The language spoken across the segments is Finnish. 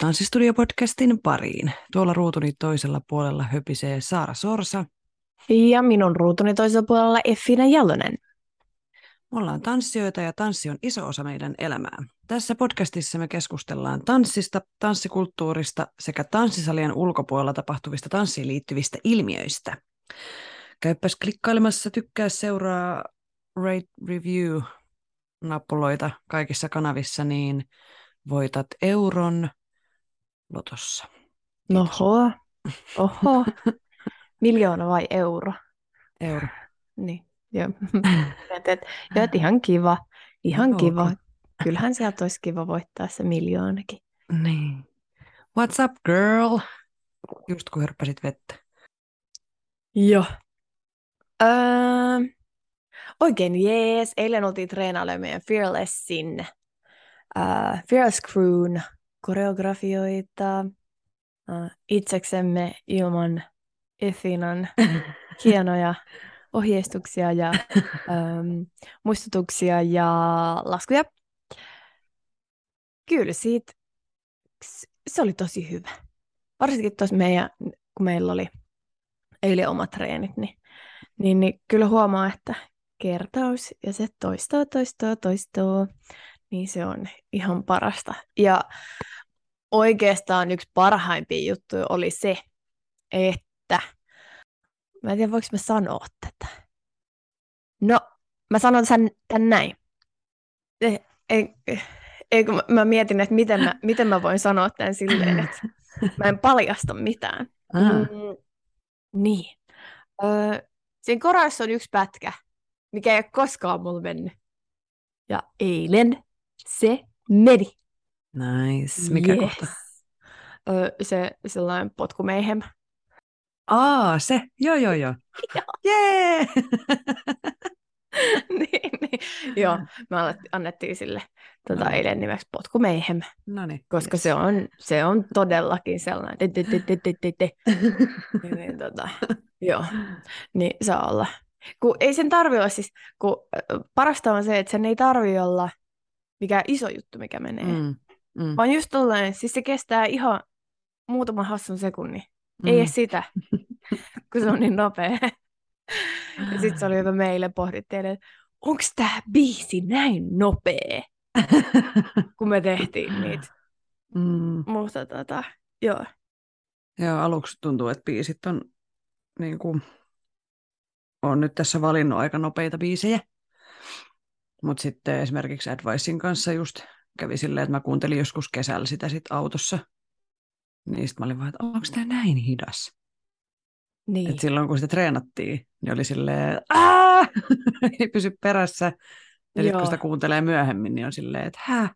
Tanssistudio-podcastin pariin. Tuolla ruutuni toisella puolella höpisee Saara Sorsa. Ja minun ruutuni toisella puolella Effina Jalonen. Me ollaan tanssijoita ja tanssi on iso osa meidän elämää. Tässä podcastissa me keskustellaan tanssista, tanssikulttuurista sekä tanssisalien ulkopuolella tapahtuvista tanssiin liittyvistä ilmiöistä. Käyppäs klikkailemassa, tykkää, seuraa, rate, review nappuloita kaikissa kanavissa, niin voitat euron lotossa. Noho. Oho. Miljoona vai euro? Euro. Niin, joo. Joo, ihan kiva. Ihan kiva. kyllä. Kyllähän sieltä olisi kiva voittaa se miljoonakin. Niin. What's up, girl? Just kun hörppäsit vettä. Joo. Öö, oikein jees. Eilen oltiin treenailemaan meidän Fearlessin uh, Fearless Crewn koreografioita uh, itseksemme ilman Effinan hienoja ohjeistuksia ja um, muistutuksia ja laskuja. Kyllä siitä, se oli tosi hyvä. Varsinkin tuossa meidän, kun meillä oli eilen omat treenit, niin, niin, niin kyllä huomaa, että kertaus ja se toistuu, toistuu, toistuu, niin se on ihan parasta. Ja oikeastaan yksi parhaimpia juttuja oli se, että mä en tiedä voiko mä sanoa tätä. No, mä sanon sen tän näin. Ei, ei, ei kun mä, mä mietin, että miten mä, miten mä voin sanoa tämän silleen, että mä en paljasta mitään. Ah, Mm, niin. Öö, siinä korassa on yksi pätkä, mikä ei ole koskaan mulla mennyt. Ja eilen se meni. nice. Mikä Yes. kohta? Öö, se sellainen potkumeihem. Aa, se. Joo, joo, joo. Joo. Jee! niin, niin. Joo, me annettiin sille tota, No eilen nimeksi potkumeihem, no niin. koska se on, se on todellakin sellainen. Te, te, te, te, te, te, niin, niin, tota, joo, niin saa olla. Kun ei sen tarvi olla siis, kun parasta on se, että sen ei tarvi olla mikään iso juttu, mikä menee. Mm. Mm, Vaan just tollainen, siis se kestää ihan muutaman hassun sekunnin. Mm. Ei edes sitä, kun se on niin nopea. ja sitten se oli hyvä meille pohdittiin, että onko tämä biisi näin nopea, kun me tehtiin niitä. mm. Mutta tota, joo. Joo, aluksi tuntuu, että biisit on niin kuin, on nyt tässä valinnut aika nopeita biisejä. Mutta sitten esimerkiksi Advicein kanssa just kävi silleen, että mä kuuntelin joskus kesällä sitä sit autossa. Niin sitten mä olin vaan, että onko tämä näin hidas? Niin. Et silloin kun sitä treenattiin, niin oli silleen, ei pysy perässä. Ja sitten kun sitä kuuntelee myöhemmin, niin on silleen, että hä,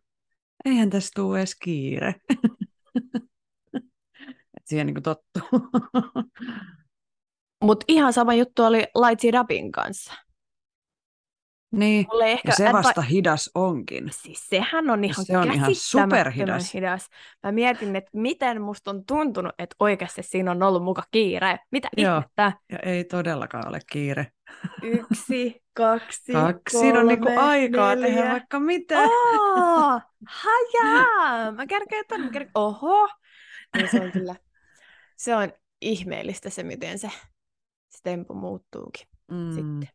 eihän tässä tule edes kiire. Et siihen niin tottuu. Mutta ihan sama juttu oli Lights It Upin kanssa. Niin, Mulle ehkä ja se vasta hidas onkin. Siis sehän on ihan Se on ihan superhidas. hidas. Mä mietin, että miten musta on tuntunut, että oikeasti siinä on ollut muka kiire. Mitä Joo. ihmettä? Ja ei todellakaan ole kiire. Yksi, kaksi, Kaksi, siinä on niinku kolme, aikaa neljä. tehdä vaikka mitä. Oh, hajaa! Mä kerkeen ton, mä kerkeen, oho! Niin se on kyllä, se on ihmeellistä se, miten se, se tempo muuttuukin Mm. sitten.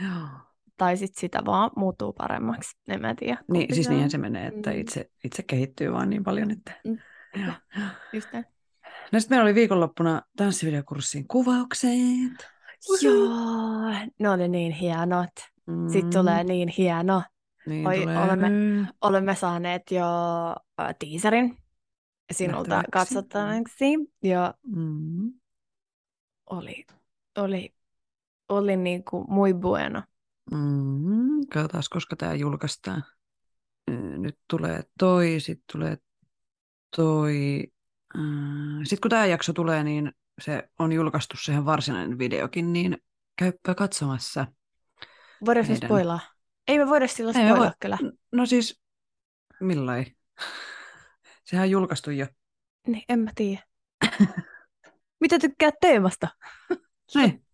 Joo. Tai sitten sitä vaan muuttuu paremmaksi, en mä tiedä. Niin, siis niinhän se menee, että Mm. itse, itse kehittyy vaan niin paljon, että... Mm. Joo. Just näin. No sitten meillä oli viikonloppuna tanssivideokurssin kuvaukset. Joo, ne oli niin hienot. Mm. Sitten tulee niin hieno. Niin Oi, tulee. olemme- Olemme saaneet jo teaserin sinulta katsottavaksi. Ja Mm. oli, oli, oli niin kuin muy bueno. Mm. Katsotaan, koska tämä julkaistaan. Nyt tulee toi, sitten tulee toi. Sitten kun tämä jakso tulee, niin se on julkaistu siihen varsinainen videokin, niin käyppä katsomassa. Voidaanko me Meidän- spoilaa? Ei me voida me spoilaa voi- kyllä. No siis, millain? Sehän on julkaistu jo. Niin, en mä tiedä. Mitä tykkää teemasta? Niin.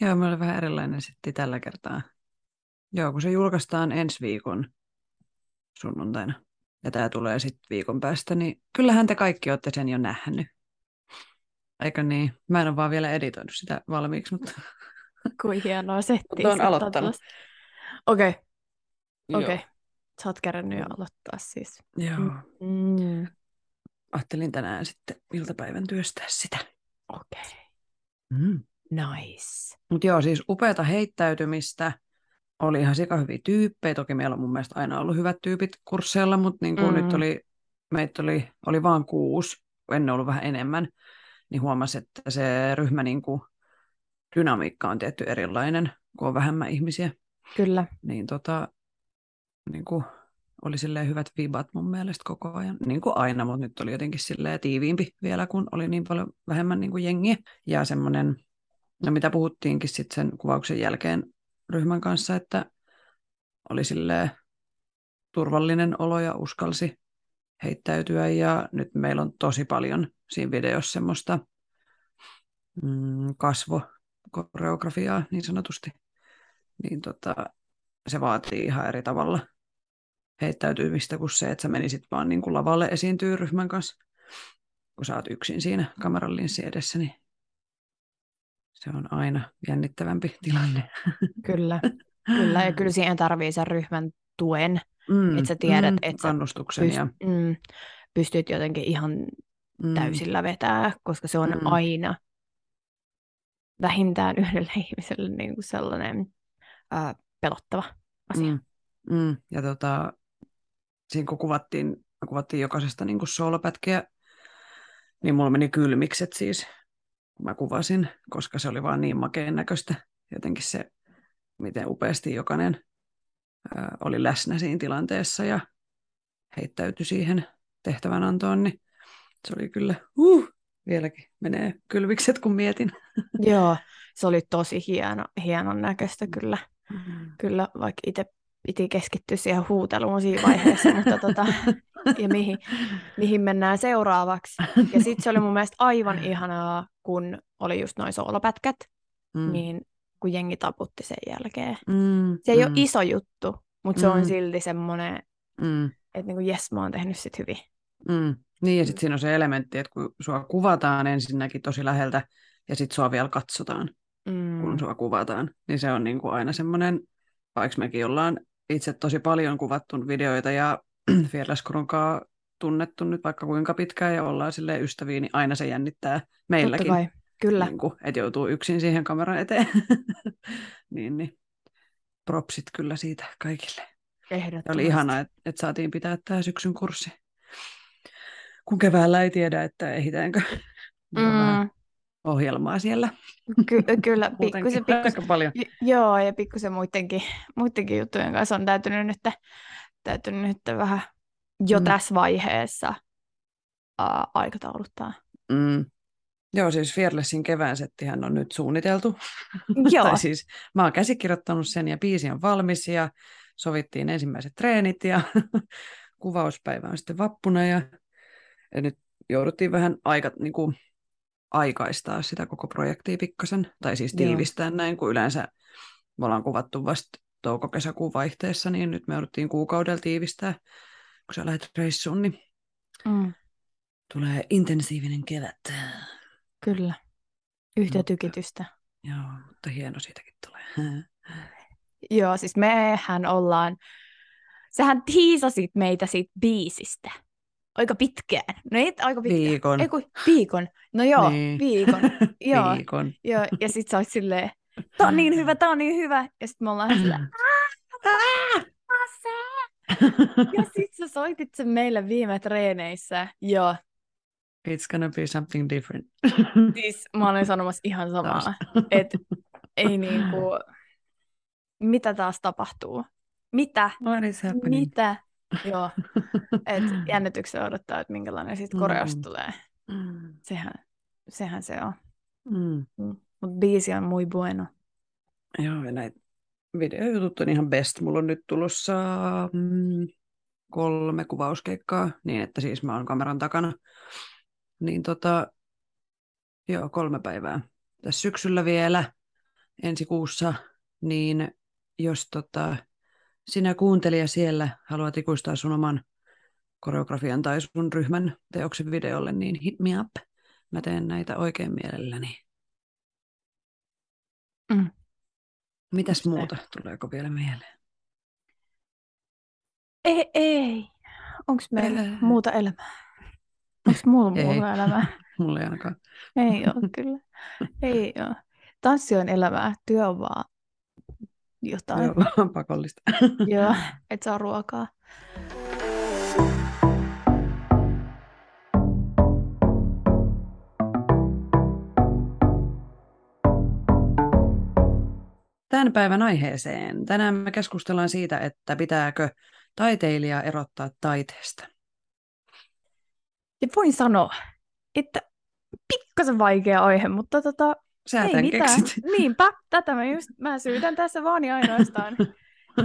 Joo, me oli vähän erilainen sitten tällä kertaa. Joo, kun se julkaistaan ensi viikon sunnuntaina. ja tämä tulee sitten viikon päästä, niin kyllähän te kaikki olette sen jo nähnyt. Eikö niin? Mä en ole vaan vielä editoinut sitä valmiiksi, mutta... Kuin hienoa settiä. Mutta on aloittanut. Okei. Okay. Okei. Okay. Sä oot kerännyt jo aloittaa siis. Joo. Mm. Ajattelin tänään sitten iltapäivän työstää sitä. Okei. Okay. Mm. Nice. Mutta joo, siis upeata heittäytymistä. Oli ihan sika hyviä tyyppejä. Toki meillä on mun mielestä aina ollut hyvät tyypit kursseilla, mutta niin kuin mm. nyt oli, meitä oli, oli vain kuusi, ennen ollut vähän enemmän, niin huomasi, että se ryhmä niin kuin, dynamiikka on tietty erilainen, kun on vähemmän ihmisiä. Kyllä. Niin tota, niin kuin, oli silleen hyvät vibat mun mielestä koko ajan. Niin kuin aina, mutta nyt oli jotenkin silleen tiiviimpi vielä, kun oli niin paljon vähemmän niin kuin jengiä. Ja semmoinen, no mitä puhuttiinkin sitten sen kuvauksen jälkeen ryhmän kanssa, että oli silleen turvallinen olo ja uskalsi heittäytyä. Ja nyt meillä on tosi paljon siinä videossa semmoista mm, kasvokoreografiaa niin sanotusti. Niin tota, se vaatii ihan eri tavalla heittäytymistä kuin se, että sä menisit vaan niin kuin lavalle esiintyy ryhmän kanssa. Kun sä oot yksin siinä kameran linssi edessä, niin se on aina jännittävämpi tilanne. Kyllä, kyllä. ja kyllä siihen tarvii sen ryhmän tuen, mm, että sä tiedät, mm, että kannustuksen pyst- ja... mm, pystyt jotenkin ihan Mm, täysillä vetää, koska se on Mm. aina vähintään yhdelle ihmiselle niin kuin sellainen ää, pelottava asia. Mm, mm, ja tota, siinä kun kuvattiin, kuvattiin jokaisesta niin kuin soolopätkiä, niin mulla meni kylmikset siis, mä kuvasin, koska se oli vaan niin makeen näköistä. Jotenkin se, miten upeasti jokainen ää, oli läsnä siinä tilanteessa ja heittäytyi siihen tehtävänantoon, niin se oli kyllä, uh, vieläkin menee kylvikset, kun mietin. Joo, se oli tosi hieno, hienon näköistä kyllä, kyllä vaikka itse piti keskittyä siihen huuteluun siinä vaiheessa, mutta tota, ja mihin, mihin mennään seuraavaksi. Ja sitten se oli mun mielestä aivan ihanaa, kun oli just noin soolopätkät, Mm, niin kun jengi taputti sen jälkeen. mm, Se ei mm, ole iso juttu, mutta se on Mm. silti semmoinen, mm, että niinku, jes, mä oon tehnyt sit hyvin. mm. Niin, ja sitten siinä on se elementti, että kun sua kuvataan ensinnäkin tosi läheltä, ja sitten sua vielä katsotaan, Mm. kun sua kuvataan, niin se on niin kuin aina semmoinen, vaikka mekin ollaan itse tosi paljon kuvattu videoita ja Fierlaskurun kanssa tunnettu nyt vaikka kuinka pitkään ja ollaan sille ystäviä, niin aina se jännittää Totta meilläkin, kai, kyllä. niin kuin, että joutuu yksin siihen kameran eteen. niin, niin. Propsit kyllä siitä kaikille. Ja Ehdottomasti. oli ihanaa, että, että saatiin pitää tämä syksyn kurssi. Kun keväällä ei tiedä, että ehditäänkö. On vähän Mm, ohjelmaa siellä. ky- kyllä, pikkusen, pikkusen, aika paljon. J- Joo, ja pikkusen muidenkin, muidenkin juttujen kanssa on täytynyt nyt, täytynyt nyt vähän jo Mm. tässä vaiheessa ää, aikatauluttaa. Mm. Joo, siis Fearlessin kevään settihän on nyt suunniteltu. Joo, tai siis mä oon käsikirjoittanut sen ja biisi on valmis ja sovittiin ensimmäiset treenit ja kuvauspäivä on sitten vappuna ja, ja nyt jouduttiin vähän aika, niin kuin, aikaistaa sitä koko projektia pikkasen, tai siis Joo. tiivistää näin, kun yleensä me ollaan kuvattu vasta touko-kesäkuun vaihteessa, niin nyt me jouduttiin kuukaudella tiivistää, kun sä lähdet reissuun, niin mm, tulee intensiivinen kevät. kyllä. Yhtä Mutta- tykitystä. Joo, mutta hieno siitäkin tulee. Joo, siis mehän ollaan, sähän tiisasit meitä siitä biisistä. Aika pitkään. No ei aika pitkään. Viikon. Ei kun viikon. No joo, Niin. viikon. Joo, Viikon. joo. Ja sit sä oot silleen, tää on niin hyvä, tää on niin hyvä. Ja sit me ollaan silleen, Ja sit sä soitit sen meille viime treeneissä. Joo, It's gonna be something different. siis mä olin sanomassa ihan samaa. Et ei niinku, mitä taas tapahtuu? Mitä? What is happening? Mitä? Joo, et jännityksellä odottaa, että minkälainen siitä Mm. koreosta tulee. Mm. Sehän, sehän se on. Mm. Mutta biisi on muy bueno. Joo, ja näitä videojutut on ihan best. Mulla on nyt tulossa mm, kolme kuvauskeikkaa, niin että siis mä oon kameran takana. Niin tota, joo, kolme päivää. Tässä syksyllä vielä, ensi kuussa, niin jos tota, sinä kuuntelija siellä haluat ikuistaa sun oman koreografian tai sun ryhmän teoksen videolle, niin hit me up. Mä teen näitä oikein mielelläni. Mm. Mitäs Just muuta? Tuleeko vielä mieleen? Ei, ei. Onko meillä Älä. muuta elämää? Onko muulla Ei. muuta elämää? Mulla ei ainakaan. Ei ole kyllä. Ei ole. Tanssi on elämää, työ on vaan jotain. Joo, vaan pakollista. Joo, et saa ruokaa. Tämän päivän aiheeseen. Tänään me keskustellaan siitä, että pitääkö taiteilija erottaa taiteesta. Ja voin sanoa, että pikkasen vaikea aihe, mutta tota, Sä ei tämän mitään. keksit. Niinpä, tätä mä just, mä syytän tässä vaan ja ainoastaan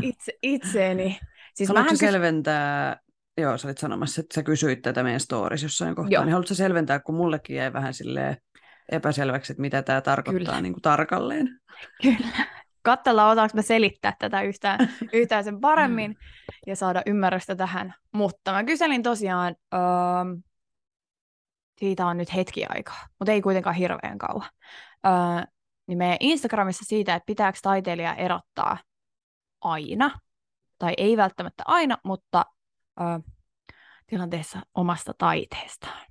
itse, itseeni. Siis Haluatko kys- selventää, joo sä olit sanomassa, että sä kysyit tätä meidän stories jossain kohtaa, Joo. niin haluatko selventää, kun mullekin jäi vähän silleen epäselväksi, että mitä tämä tarkoittaa Kyllä. niin kuin tarkalleen. Kyllä. Katsellaan, osaanko mä selittää tätä yhtään, yhtään sen paremmin ja saada ymmärrystä tähän. Mutta mä kyselin tosiaan, öö, siitä on nyt hetki aikaa, mutta ei kuitenkaan hirveän kauan. Öö, niin meidän Instagramissa siitä, että pitääkö taiteilija erottaa aina, tai ei välttämättä aina, mutta öö, tilanteessa omasta taiteestaan.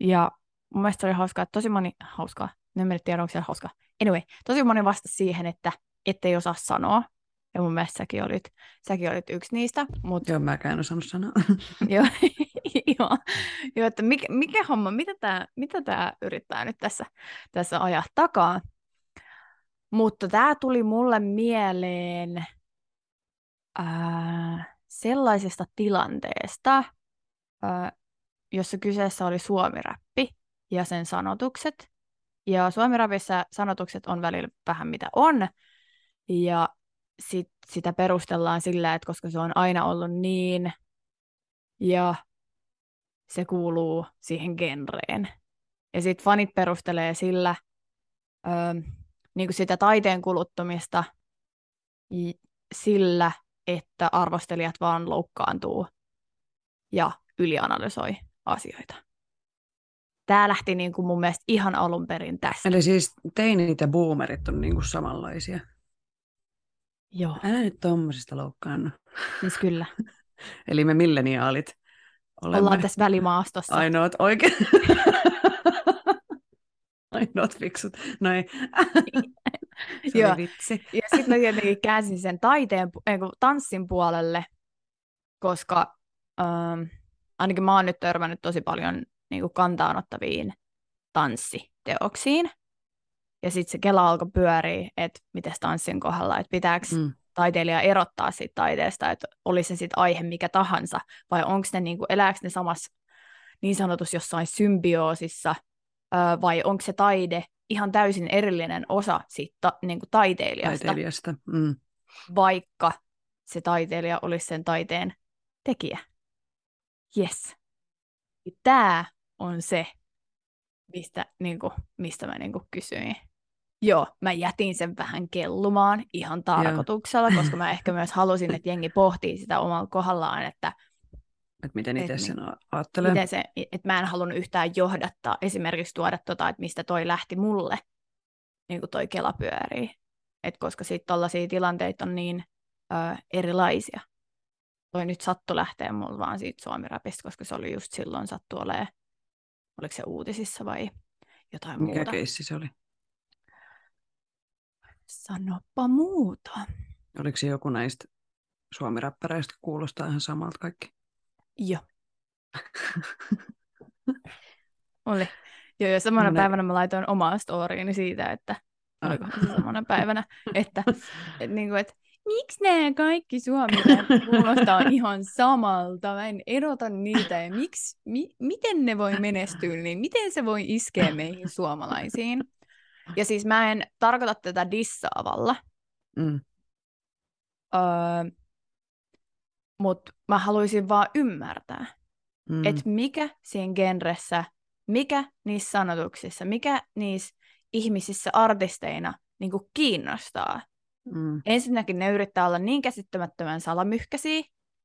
Ja mun mielestä oli hauskaa, että tosi moni, hauskaa, en en tiedä, onko se hauskaa. Anyway, tosi moni vastasi siihen, että ettei osaa sanoa. Ja mun mielestä säkin olit, säkin olit yksi niistä. Mutta Joo, mäkään en osannut sanoa. joo, joo, joo, että mikä, mikä homma, mitä tämä mitä tää yrittää nyt tässä, tässä ajaa takaa. Mutta tämä tuli mulle mieleen ää, sellaisesta tilanteesta, ää, jossa kyseessä oli suomiräppi ja sen sanotukset. Ja suomirapissa sanotukset on välillä vähän mitä on, ja sit, sitä perustellaan sillä, että koska se on aina ollut niin, ja se kuuluu siihen genreen. Ja sitten fanit perustelee sillä öö, niin kuin sitä taiteen kuluttamista sillä, että arvostelijat vaan loukkaantuu ja ylianalysoi asioita. Tämä lähti niin kuin mun mielestä ihan alun perin tästä. Eli siis teinit ja boomerit on niin kuin samanlaisia. Joo, Älä nyt tommosista loukkaannu. siis kyllä. Eli me milleniaalit olemme Ollaan tässä välimaastossa. ainoat oikein. ainoat fiksut. No ei. Se Joo. vitsi. Ja sitten mä tietenkin käänsin sen taiteen, ei, kun tanssin puolelle, koska ähm, ainakin mä oon nyt törmännyt tosi paljon niin kuin kantaanottaviin tanssiteoksiin. Ja sitten se kela alkoi pyöriä, että miten tanssin kohdalla, että pitääkö Mm. Taiteilija erottaa siitä taiteesta, että oli se sitten aihe mikä tahansa, vai onko ne, niin kuin, elääkö ne samassa niin sanotus jossain symbioosissa, vai onko se taide ihan täysin erillinen osa siitä ta, niin kuin taiteilijasta, Taiteilijasta. Mm. vaikka se taiteilija olisi sen taiteen tekijä. Yes. Tämä on se, mistä, niin kuin, mistä mä niin kuin kysyin. Joo, mä jätin sen vähän kellumaan ihan tarkoituksella, koska mä ehkä myös halusin, että jengi pohtii sitä omalla kohdallaan, että Että miten itse Et sen ajattelee. miten se, että mä en halunnut yhtään johdattaa, esimerkiksi tuoda tota, että mistä toi lähti mulle, niin kuin toi kela pyörii. Et koska sitten tollaisia tilanteita on niin ö, erilaisia. Toi nyt sattu lähteä mulla vaan siitä suomirapista, koska se oli just silloin sattu olemaan, oliko se uutisissa vai jotain Mikä muuta. keissi se oli? Sanoppa muuta. Oliko se joku näistä suomiräppäreistä, kuulostaa ihan samalta kaikki? Joo. Oli. Joo, ja samana No ne- päivänä mä laitoin omaa storiini siitä, että Ah. oliko se samana päivänä, että, että, niin kuin, että miksi nämä kaikki suomi kuulostaa ihan samalta, mä en erota niitä ja miksi, mi, miten ne voi menestyä, niin miten se voi iskeä meihin suomalaisiin. Ja siis mä en tarkoita tätä dissaavalla, Mm. öö, mutta mä haluaisin vaan ymmärtää, Mm. että mikä siinä genressä, mikä niissä sanotuksissa, mikä niissä ihmisissä artisteina niin kuin kiinnostaa. mm. Ensinnäkin ne yrittää olla niin käsittämättömän salamyhkäisiä,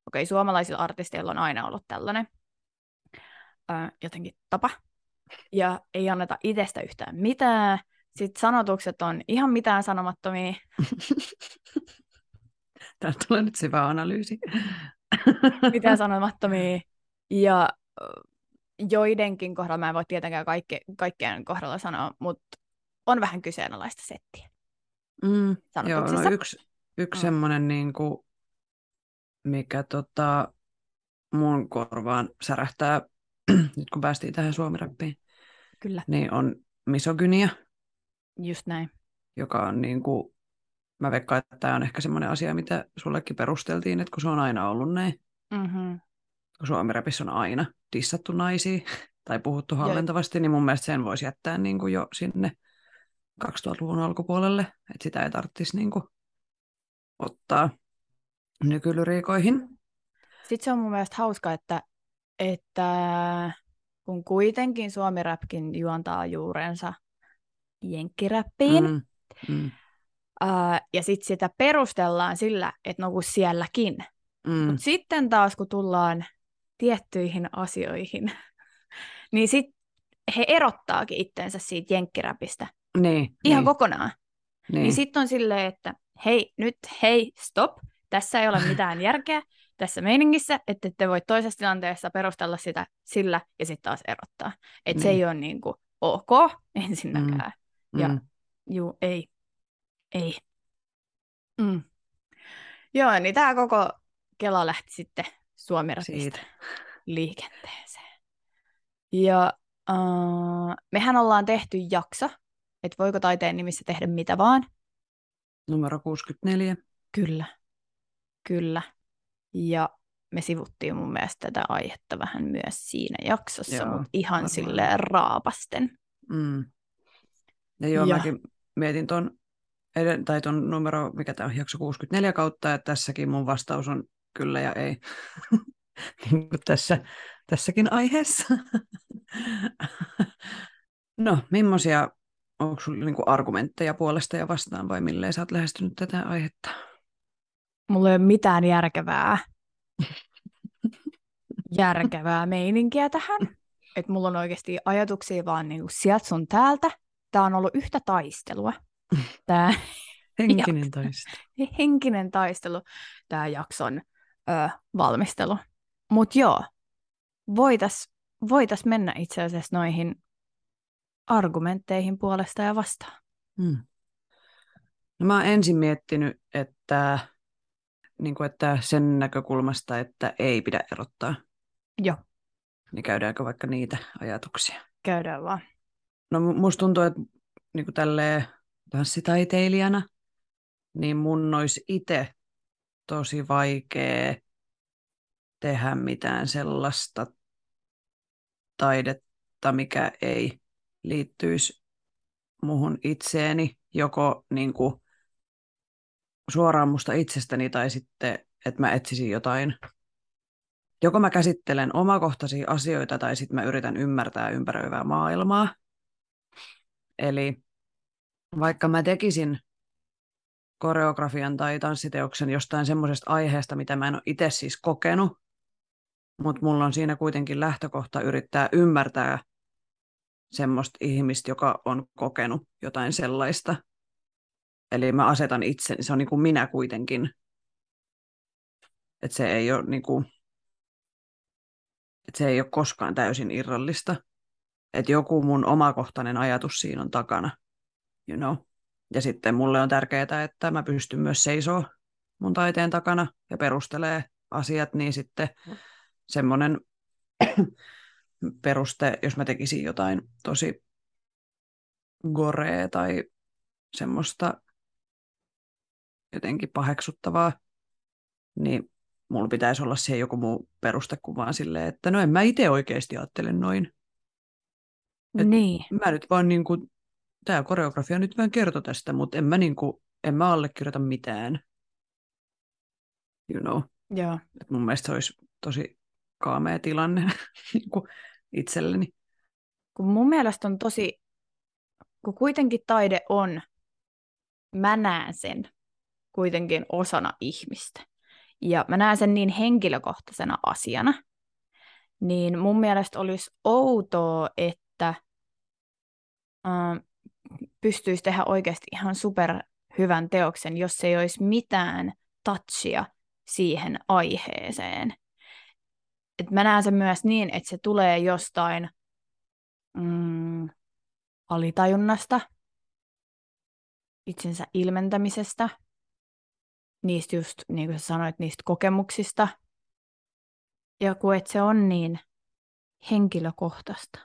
Okei, suomalaisilla artisteilla on aina ollut tällainen ö, jotenkin tapa. Ja ei anneta itsestä yhtään mitään. Sitten sanotukset on ihan mitään sanomattomia. Täältä tulee nyt syvä analyysi. mitään sanomattomia. Ja joidenkin kohdalla, mä en voi tietenkään kaikki, kaikkien kohdalla sanoa, mutta on vähän kyseenalaista settiä. Mm, joo, no yksi, yksi mm. semmoinen, niin kuin, mikä tota, mun korvaan särähtää, nyt kun päästiin tähän suomiräppiin, Kyllä. niin on misogynia. Just näin. Joka on niin kuin, mä veikkaan, että tämä on ehkä semmoinen asia, mitä sullekin perusteltiin, että kun se on aina ollut näin. Mm-hmm. Kun suomiräpissä on aina dissattu naisia tai puhuttu halventavasti, niin mun mielestä sen voisi jättää niin kuin jo sinne 2000-luvun alkupuolelle, että sitä ei tarvitsisi niin kuin ottaa nykylyriikoihin. Sitten se on mun mielestä hauska, että, että kun kuitenkin suomiräpkin juontaa juurensa jenkkiräppiin, mm, mm. Uh, ja sitten sitä perustellaan sillä, että no kun sielläkin. Mm. Mutta sitten taas kun tullaan tiettyihin asioihin, niin sitten he erottaakin itsensä siitä jenkkiräpistä niin, ihan niin. kokonaan. Niin, niin sitten on silleen, että hei, nyt hei, stop, tässä ei ole mitään järkeä tässä meiningissä, että te voi toisessa tilanteessa perustella sitä sillä ja sitten taas erottaa. Että niin. se ei ole niin kuin ok ensinnäkään. Mm. Ja mm. juu, ei, ei. Mm. Joo, niin tämä koko Kela lähti sitten suomi liikenteeseen. Ja uh, mehän ollaan tehty jakso, että voiko taiteen nimissä tehdä mitä vaan. Numero 64. Kyllä, kyllä. Ja me sivuttiin mun mielestä tätä aihetta vähän myös siinä jaksossa, joo, mutta ihan varmaan. silleen raapasten. Mm. Ja joo, ja. mäkin mietin ton, tai ton numero, mikä tämä on, jakso 64 kautta, että tässäkin mun vastaus on kyllä ja ei. niin kuin tässä, tässäkin aiheessa. no, millaisia onko sinulla niinku argumentteja puolesta ja vastaan vai milleen sä oot lähestynyt tätä aihetta? Mulla ei ole mitään järkevää, järkevää meininkiä tähän. Että mulla on oikeasti ajatuksia vaan niinku sieltä sun täältä. Tämä on ollut yhtä taistelua. Tää henkinen jak- taistelu. Henkinen taistelu, tämä jakson ö, valmistelu. Mutta joo, voitais, voitais mennä itse asiassa noihin argumentteihin puolesta ja vastaan? Hmm. No mä oon ensin miettinyt, että, niin kuin, että sen näkökulmasta, että ei pidä erottaa. Joo. Niin käydäänkö vaikka niitä ajatuksia? Käydään vaan. No musta tuntuu, että niin tälleen tanssitaiteilijana, niin mun olisi itse tosi vaikea tehdä mitään sellaista taidetta, mikä ei liittyisi muhun itseeni, joko niin kuin suoraan musta itsestäni tai sitten, että mä etsisin jotain. Joko mä käsittelen omakohtaisia asioita tai sitten mä yritän ymmärtää ympäröivää maailmaa. Eli vaikka mä tekisin koreografian tai tanssiteoksen jostain semmoisesta aiheesta, mitä mä en ole itse siis kokenut, mutta mulla on siinä kuitenkin lähtökohta yrittää ymmärtää semmoista ihmistä, joka on kokenut jotain sellaista. Eli mä asetan itse, se on niin kuin minä kuitenkin. Että se ei ole niin kuin, että se ei ole koskaan täysin irrallista. Että joku mun omakohtainen ajatus siinä on takana. You know? Ja sitten mulle on tärkeää, että mä pystyn myös seisoo mun taiteen takana ja perustelee asiat, niin sitten semmoinen peruste, jos mä tekisin jotain tosi gorea tai semmoista jotenkin paheksuttavaa, niin mulla pitäisi olla siihen joku muu peruste kuin vaan silleen, että no en mä itse oikeasti ajattele noin. Et niin. Mä nyt vaan niin kuin, tämä koreografia nyt vähän kertoo tästä, mutta en mä, niin kuin, en mä allekirjoita mitään. You know. Joo. Et mun mielestä se olisi tosi kaamea tilanne niin kuin itselleni. Kun mun mielestä on tosi, kun kuitenkin taide on, mä näen sen kuitenkin osana ihmistä. ja mä näen sen niin henkilökohtaisena asiana, niin mun mielestä olisi outoa, että äh, pystyisi tehdä oikeasti ihan super hyvän teoksen, jos ei olisi mitään touchia siihen aiheeseen. Et mä näen sen myös niin, että se tulee jostain mm, alitajunnasta, itsensä ilmentämisestä, niistä just, niin kuin sä sanoit, niistä kokemuksista. Ja kun et se on niin henkilökohtaista,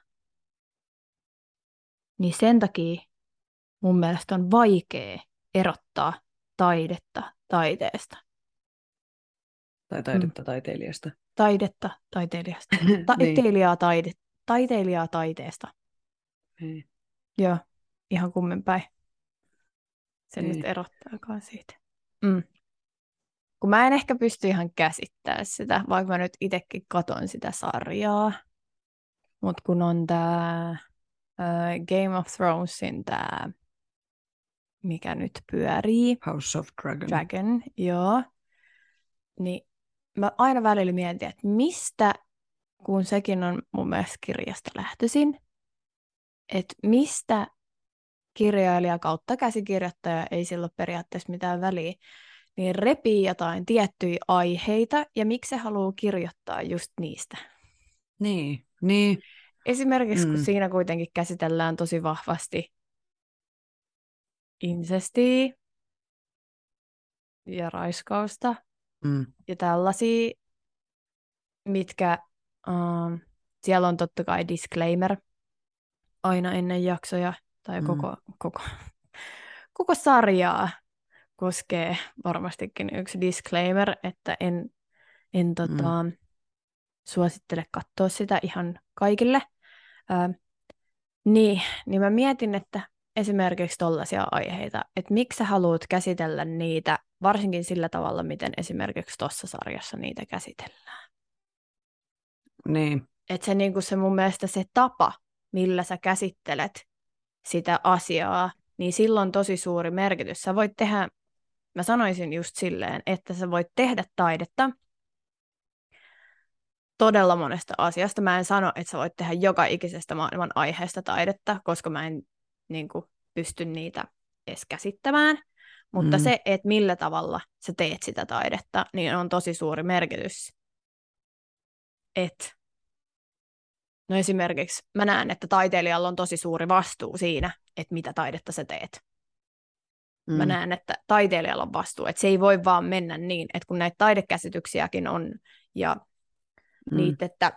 niin sen takia mun mielestä on vaikea erottaa taidetta taiteesta. Tai taidetta mm. taiteilijasta. Taidetta taiteilijasta. Niin. Taiteilijaa, taide, taiteilijaa taiteesta. Niin. Joo, ihan kummenpäin. Se Niin. nyt erottaakaan siitä. Mm. Kun mä en ehkä pysty ihan käsittämään sitä, vaikka mä nyt itsekin katon sitä sarjaa. Mutta kun on uh, Game of Thronesin tää, mikä nyt pyörii, House of Dragon. Dragon, joo, niin mä aina välillä mietin, että mistä, kun sekin on mun mielestä kirjasta lähtöisin, että mistä kirjailija kautta käsikirjoittaja, ei sillä ole periaatteessa mitään väliä, niin repii jotain tiettyjä aiheita ja miksi se haluaa kirjoittaa just niistä. Niin, niin. Esimerkiksi kun Mm. siinä kuitenkin käsitellään tosi vahvasti insestiä ja raiskausta Mm. ja tällaisia, mitkä um, siellä on totta kai disclaimer aina ennen jaksoja tai Mm. koko, koko, koko sarjaa koskee varmastikin yksi disclaimer, että en, en tota, suosittele katsoa sitä ihan kaikille. Ö, niin, niin mä mietin, että esimerkiksi tollaisia aiheita, että miksi sä haluat käsitellä niitä, varsinkin sillä tavalla, miten esimerkiksi tuossa sarjassa niitä käsitellään. Niin. Että se, niin se mun mielestä se tapa, millä sä käsittelet sitä asiaa, niin silloin tosi suuri merkitys. Sä voit tehdä, mä sanoisin just silleen, että sä voit tehdä taidetta todella monesta asiasta. Mä en sano, että sä voit tehdä joka ikisestä maailman aiheesta taidetta, koska mä en niin kuin, pysty niitä edes käsittämään. Mutta Mm. se, että millä tavalla sä teet sitä taidetta, niin on tosi suuri merkitys. Et, no esimerkiksi mä näen, että taiteilijalla on tosi suuri vastuu siinä, että mitä taidetta sä teet. Mm. Mä näen, että taiteilijalla on vastuu, että se ei voi vaan mennä niin, että kun näitä taidekäsityksiäkin on ja Mm. niitä, että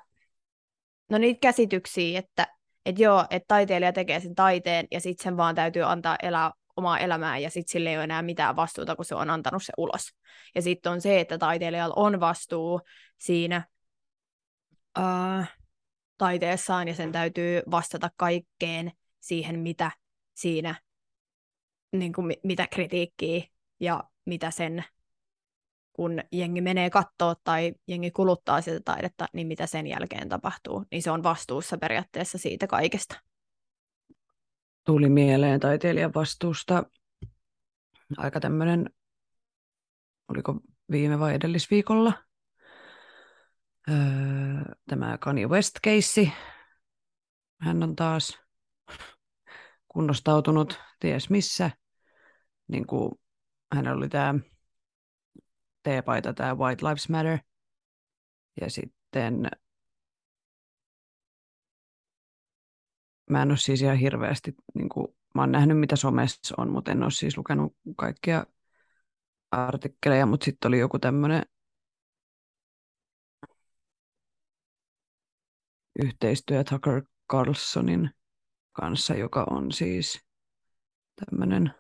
no niitä käsityksiä, että, että joo, että taiteilija tekee sen taiteen ja sitten sen vaan täytyy antaa elää omaa elämää ja sitten sillä ei ole enää mitään vastuuta, kun se on antanut se ulos. Ja sitten on se, että taiteilijalla on vastuu siinä uh, taiteessaan ja sen täytyy vastata kaikkeen siihen, mitä siinä, niin kuin, mi- mitä kritiikkiä ja mitä sen kun jengi menee kattoo tai jengi kuluttaa sitä taidetta, niin mitä sen jälkeen tapahtuu, niin se on vastuussa periaatteessa siitä kaikesta. Tuli mieleen taiteilijan vastuusta aika tämmöinen, oliko viime vai edellisviikolla, öö, tämä Kanye West-keissi. Hän on taas kunnostautunut ties missä. Niin kuin hänellä oli tämä teepaita, tämä White Lives Matter. Ja sitten mä en ole siis ihan hirveästi, niin kuin, mä oon nähnyt mitä somessa on, mutta en ole siis lukenut kaikkia artikkeleja, mutta sitten oli joku tämmöinen yhteistyö Tucker Carlsonin kanssa, joka on siis tämmöinen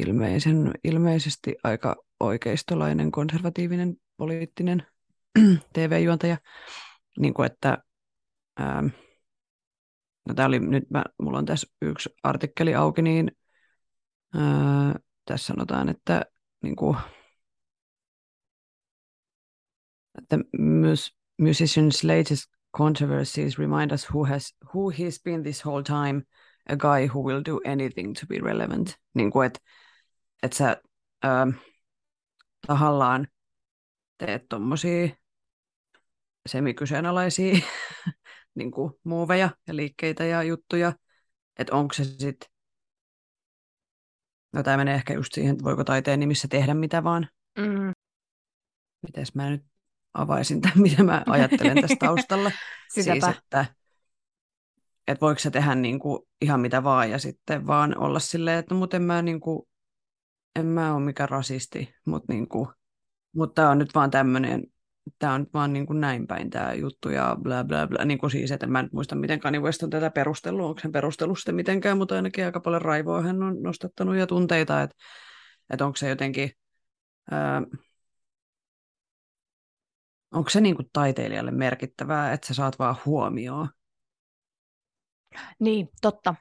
ilmeisen, ilmeisesti aika oikeistolainen, konservatiivinen, poliittinen TV-juontaja, niin kuin että ähm, no tää oli nyt, mä, mulla on tässä yksi artikkeli auki, niin ää, tässä sanotaan, että niin kuin, mus, musicians latest controversies remind us who has who he's been this whole time, a guy who will do anything to be relevant. Niin kuin, että et sä, ää, tahallaan teet tuommoisia semikyseenalaisia niin kuin muuveja ja liikkeitä ja juttuja, että onko se sitten, no tämä menee ehkä just siihen, että voiko taiteen nimissä tehdä mitä vaan. Mm. Mites mä nyt avaisin tämän, mitä mä ajattelen tästä taustalla. siis, että, että voiko se tehdä niin kuin ihan mitä vaan ja sitten vaan olla silleen, että no, mutta en mä, niin kuin, en mä ole mikään rasisti, mutta niin kuin, mutta tämä on nyt vaan tämmöinen, tämä on nyt vaan niin kuin näin päin tämä juttu ja bla bla bla. Niin kuin siis, että mä en muista, miten Kanye West on tätä perustellut, onko sen perustellut sitten mitenkään, mutta ainakin aika paljon raivoa hän on nostattanut ja tunteita, että, että onko se jotenkin, ää, onko se niin kuin taiteilijalle merkittävää, että sä saat vaan huomioon? Niin, totta.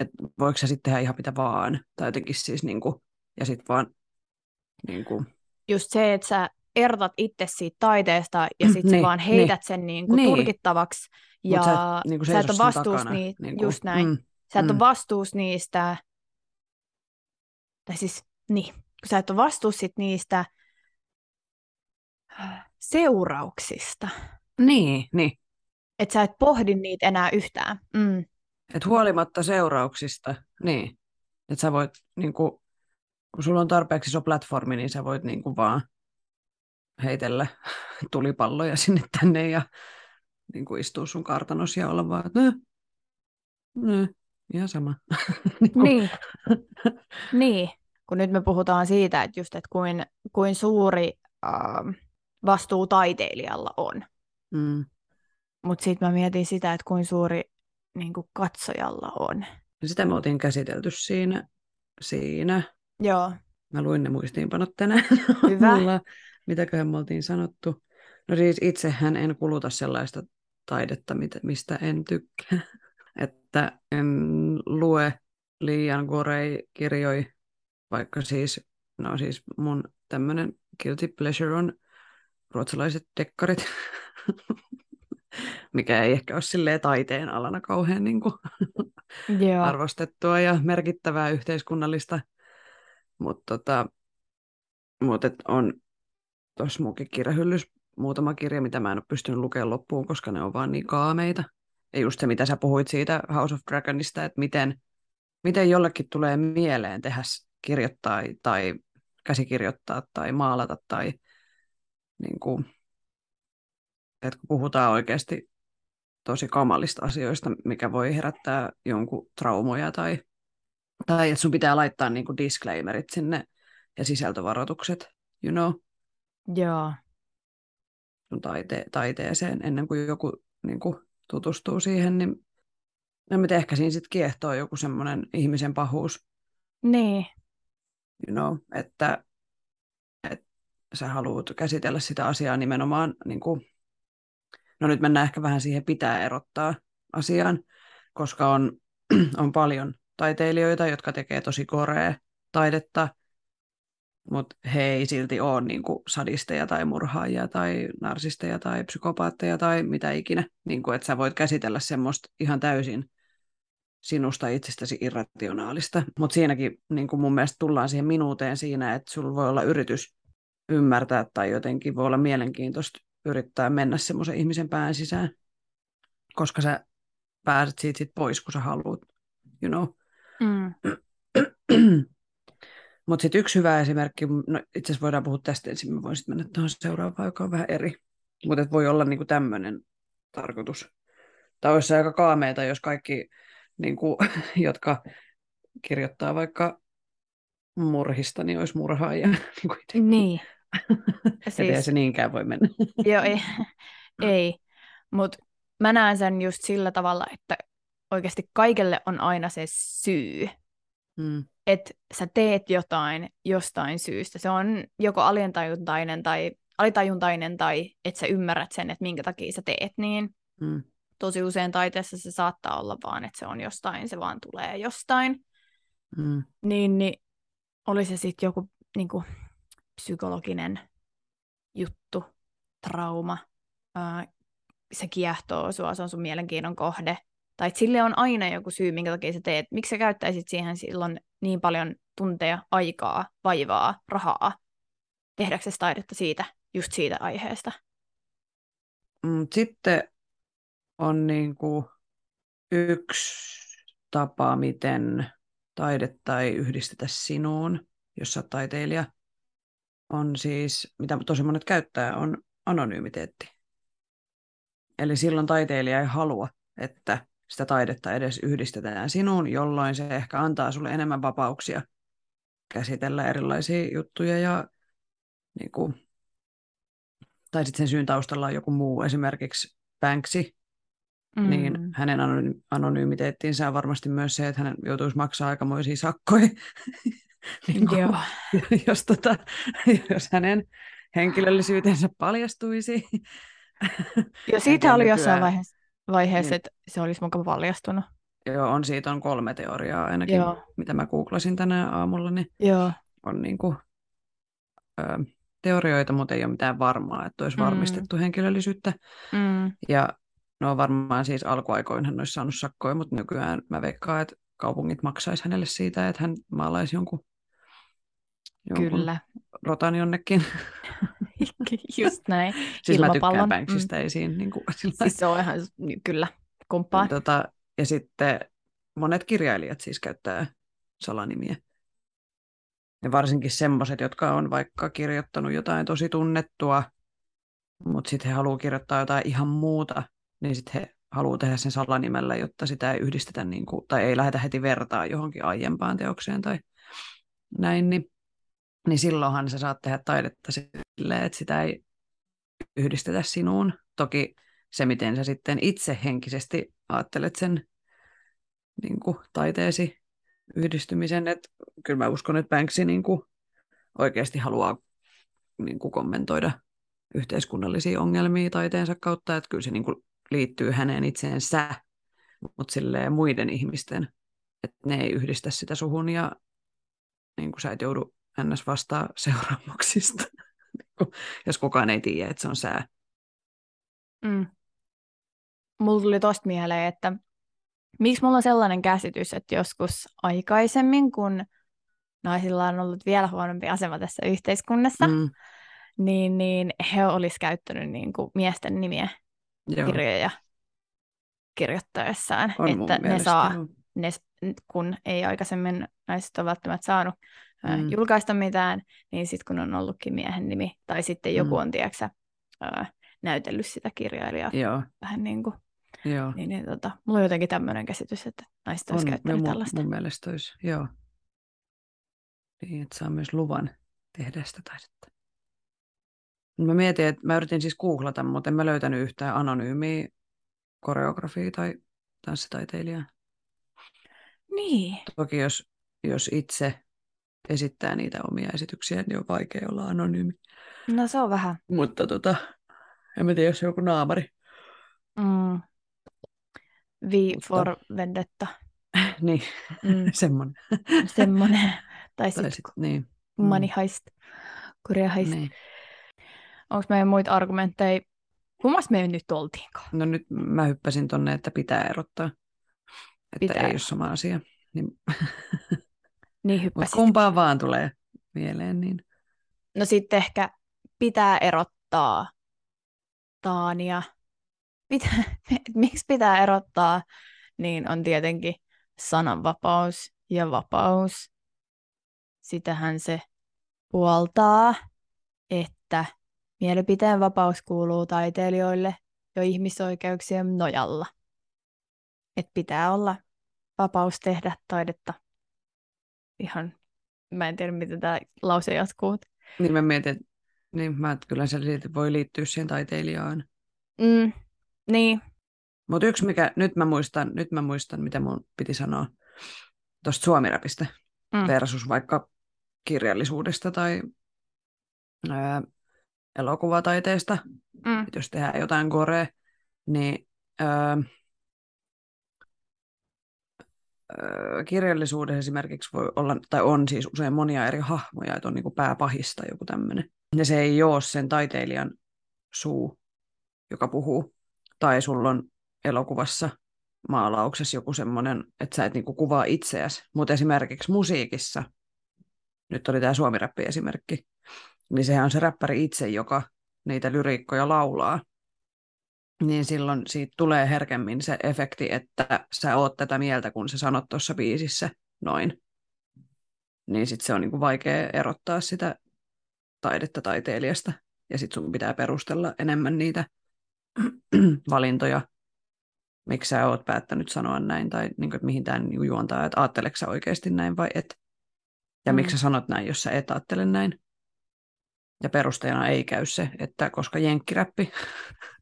Et voiko sä sitten tehdä ihan mitä vaan, tai jotenkin siis niin kuin, ja sitten vaan niin kuin, just se, että sä erotat itse siitä taiteesta ja sitten niin, vaan heität niin, sen niin kuin niin. tulkittavaksi. Ja sä, niin sä et ole vastuus niistä, niin kuin, just näin. Mm, sä et mm. ole vastuus niistä, tai siis niin, kun sä et ole vastuus sit niistä seurauksista. Niin, niin. Että sä et pohdi niitä enää yhtään. Mm. Et huolimatta seurauksista, niin. Että sä voit niin kuin, kun sulla on tarpeeksi iso platformi, niin sä voit niin kuin vaan heitellä tulipalloja sinne tänne ja niin kuin istua sun kartanos ja olla vaan, että nö, ihan sama. niin, niin. niin, kun nyt me puhutaan siitä, että just, että kuin, kuin suuri äh, vastuu taiteilijalla on. Mm. Mutta sitten mä mietin sitä, että kuin suuri niin kuin katsojalla on. Sitä me oltiin käsitelty siinä, siinä Joo. Mä luin ne muistiinpanot tänään. Hyvä. Mulla, mitäköhän me oltiin sanottu. No siis itsehän en kuluta sellaista taidetta, mistä en tykkää. Että en lue liian gorei kirjoi, vaikka siis, no siis mun tämmönen guilty pleasure on ruotsalaiset dekkarit, mikä ei ehkä ole silleen taiteen alana kauhean niin kuin arvostettua ja merkittävää yhteiskunnallista mutta tota, mut on tuossa munkin kirjahyllys muutama kirja, mitä mä en ole pystynyt lukemaan loppuun, koska ne on vaan niin kaameita. Ja just se, mitä sä puhuit siitä House of Dragonista, että miten, miten jollekin tulee mieleen tehdä kirjoittaa tai käsikirjoittaa tai maalata tai niin kuin, että kun puhutaan oikeasti tosi kamalista asioista, mikä voi herättää jonkun traumoja tai tai että sun pitää laittaa niin kuin disclaimerit sinne ja sisältövaroitukset, you know. Joo. Sun taite- taiteeseen ennen kuin joku niin kuin tutustuu siihen, niin no, mitä ehkä siinä sitten kiehtoo joku semmoinen ihmisen pahuus. Niin. You know, että, että sä haluat käsitellä sitä asiaa nimenomaan, niin kuin, no nyt mennään ehkä vähän siihen pitää erottaa asiaan, koska on, on paljon taiteilijoita, jotka tekee tosi korea taidetta, mutta he ei silti ole niin kuin sadisteja tai murhaajia tai narsisteja tai psykopaatteja tai mitä ikinä. Niin kuin, että sä voit käsitellä semmoista ihan täysin sinusta itsestäsi irrationaalista. Mutta siinäkin niin kuin mun mielestä tullaan siihen minuuteen siinä, että sulla voi olla yritys ymmärtää tai jotenkin voi olla mielenkiintoista yrittää mennä semmoisen ihmisen pään sisään, koska sä pääset siitä sit pois, kun sä haluat, you know. Mm. Mutta sitten yksi hyvä esimerkki, no itse asiassa voidaan puhua tästä ensin, mä voin sitten mennä tuohon seuraavaan, joka on vähän eri. Mutta voi olla niinku tämmöinen tarkoitus. Tai olisi aika kaameita, jos kaikki, niinku, jotka kirjoittaa vaikka murhista, niin olisi murhaajia. niin. siis... Ei se niinkään voi mennä. Joo, ei. ei. Mutta mä näen sen just sillä tavalla, että oikeasti kaikelle on aina se syy. Mm. Että sä teet jotain jostain syystä. Se on joko alientajuntainen tai alitajuntainen tai että sä ymmärrät sen, että minkä takia sä teet niin. Mm. Tosi usein taiteessa se saattaa olla vaan, että se on jostain, se vaan tulee jostain. Mm. Niin, niin oli se sitten joku niin kuin, psykologinen juttu, trauma, ää, se kiehtoo sua, se on sun mielenkiinnon kohde, tai että sille on aina joku syy, minkä takia sä teet. Miksi sä käyttäisit siihen silloin niin paljon tunteja, aikaa, vaivaa, rahaa tehdäksesi taidetta siitä, just siitä aiheesta? Mm, sitten on niin kuin yksi tapa, miten taidetta ei yhdistetä sinuun, jos sä taiteilija, on siis, mitä tosi monet käyttää, on anonymiteetti. Eli silloin taiteilija ei halua, että sitä taidetta edes yhdistetään sinuun, jolloin se ehkä antaa sulle enemmän vapauksia käsitellä erilaisia juttuja ja niin kuin, tai sitten sen syyn taustalla on joku muu, esimerkiksi Banksy, mm. niin hänen anony- anonymiteettiinsa on varmasti myös se, että hän joutuisi maksaa aikamoisia sakkoja, niin kuin, Joo. jos, tota, jos hänen henkilöllisyytensä paljastuisi. Ja siitä oli jossain vaiheessa, vaiheessa niin. että se olisi mukaan paljastunut. Joo, on siitä on kolme teoriaa ainakin, Joo. mitä mä googlasin tänään aamulla, niin Joo. on niin kuin, ö, teorioita, mutta ei ole mitään varmaa, että olisi mm. varmistettu henkilöllisyyttä. Mm. Ja no varmaan siis alkuaikoin hän olisi saanut sakkoja, mutta nykyään mä veikkaan, että kaupungit maksaisi hänelle siitä, että hän maalaisi jonkun, jonkun Kyllä. rotan jonnekin. Just näin. siis mä tykkään Banksista, mm. ei siinä niin kuin, siis se on ihan, kyllä, kumppaa. Tota, ja sitten monet kirjailijat siis käyttää salanimiä. Ja varsinkin semmoiset, jotka on vaikka kirjoittanut jotain tosi tunnettua, mutta sitten he haluaa kirjoittaa jotain ihan muuta, niin sitten he haluaa tehdä sen salanimellä, jotta sitä ei yhdistetä, niin kuin, tai ei lähdetä heti vertaa johonkin aiempaan teokseen tai näin, niin, niin silloinhan sä saat tehdä taidetta silleen, että sitä ei yhdistetä sinuun. Toki se, miten sä sitten itse henkisesti ajattelet sen niin kuin, taiteesi yhdistymisen, että kyllä mä uskon, että Banksy niin kuin, oikeasti haluaa niin kuin, kommentoida yhteiskunnallisia ongelmia taiteensa kautta, että kyllä se niin kuin, liittyy häneen itseensä, mutta silleen muiden ihmisten, että ne ei yhdistä sitä suhun ja niin kuin sä et joudu ns. vastaa seuraamuksista, jos kukaan ei tiedä, että se on sää. Mm. Mulla tuli tosta mieleen, että miksi mulla on sellainen käsitys, että joskus aikaisemmin, kun naisilla on ollut vielä huonompi asema tässä yhteiskunnassa, mm. niin, niin he olisi käyttänyt niin kuin miesten nimiä Joo. kirjoja kirjoittaessaan, on että ne saa, ne, kun ei aikaisemmin naiset ole välttämättä saanut mm. julkaista mitään, niin sitten kun on ollutkin miehen nimi, tai sitten joku mm. on, tiedätkö, näytellyt sitä kirjailijaa Joo. vähän niin kuin Joo. Niin, niin tota, mulla on jotenkin tämmöinen käsitys, että naiset olisi käyttänyt mun, tällaista. Mun mielestä olisi, joo. Niin, että saa myös luvan tehdä sitä taidetta. Mä mietin, että mä yritin siis googlata, mutta en mä löytänyt yhtään anonyymiä koreografia tai tanssitaiteilijaa. Niin. Toki jos, jos itse esittää niitä omia esityksiä, niin on vaikea olla anonyymi. No se on vähän. Mutta tota, en mä tiedä, jos joku naamari. Mm. V for Mutta... Vendetta. niin, mm. semmoinen. semmoinen. Tai sitten sit, niin. Money mm. Heist, Korea Heist. Niin. Onko meidän muita argumentteja? Kummas me nyt oltiinkaan? No nyt mä hyppäsin tonne, että pitää erottaa. Että pitää. ei ole sama asia. Niin, niin hyppäsit. kumpaa vaan tulee mieleen. Niin. No sitten ehkä pitää erottaa Taania pitää, miksi pitää erottaa, niin on tietenkin sananvapaus ja vapaus. Sitähän se puoltaa, että mielipiteen vapaus kuuluu taiteilijoille jo ihmisoikeuksien nojalla. Että pitää olla vapaus tehdä taidetta. Ihan, mä en tiedä, miten tämä lause jatkuu. Niin mä mietin, että niin, mä, että kyllä se voi liittyä siihen taiteilijaan. Mm, niin. Mutta yksi, mikä nyt mä muistan, nyt mä muistan, mitä mun piti sanoa tuosta suomirapista mm. versus vaikka kirjallisuudesta tai ää, elokuvataiteesta, mm. jos tehdään jotain gore, niin ää, kirjallisuudessa esimerkiksi voi olla, tai on siis usein monia eri hahmoja, että on niin pääpahista joku tämmöinen. Ja se ei ole sen taiteilijan suu, joka puhuu, tai sulla on elokuvassa maalauksessa joku semmoinen, että sä et niinku kuvaa itseäsi. Mutta esimerkiksi musiikissa, nyt oli tämä suomirappi esimerkki, niin sehän on se räppäri itse, joka niitä lyriikkoja laulaa. Niin silloin siitä tulee herkemmin se efekti, että sä oot tätä mieltä, kun sä sanot tuossa biisissä noin. Niin sitten se on niinku vaikea erottaa sitä taidetta taiteilijasta. Ja sitten sun pitää perustella enemmän niitä valintoja, miksi sä oot päättänyt sanoa näin, tai niin kuin, että mihin tämä niin juontaa, että ajatteleksä sä oikeasti näin vai et. Ja mm. miksi sä sanot näin, jos sä et ajattele näin. Ja perusteena ei käy se, että koska jenkkiräppi,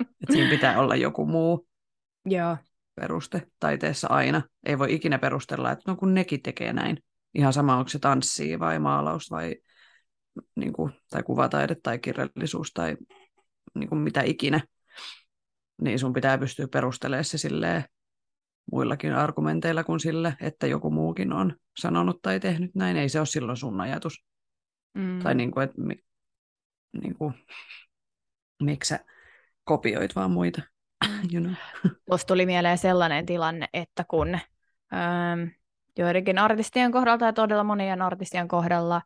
että siinä pitää olla joku muu Joo. peruste taiteessa aina. Ei voi ikinä perustella, että no kun nekin tekee näin. Ihan sama, onko se tanssii vai maalaus vai niin kuin, tai kuvataide tai kirjallisuus tai niin kuin mitä ikinä, niin sun pitää pystyä perustelemaan se silleen muillakin argumenteilla kuin sille, että joku muukin on sanonut tai tehnyt näin. Ei se ole silloin sun ajatus. Mm. Tai niin kuin, että mi, niin kuin, miksi sä kopioit vaan muita. You know. Musta tuli mieleen sellainen tilanne, että kun ähm, joidenkin artistien kohdalla tai todella monien artistien kohdalla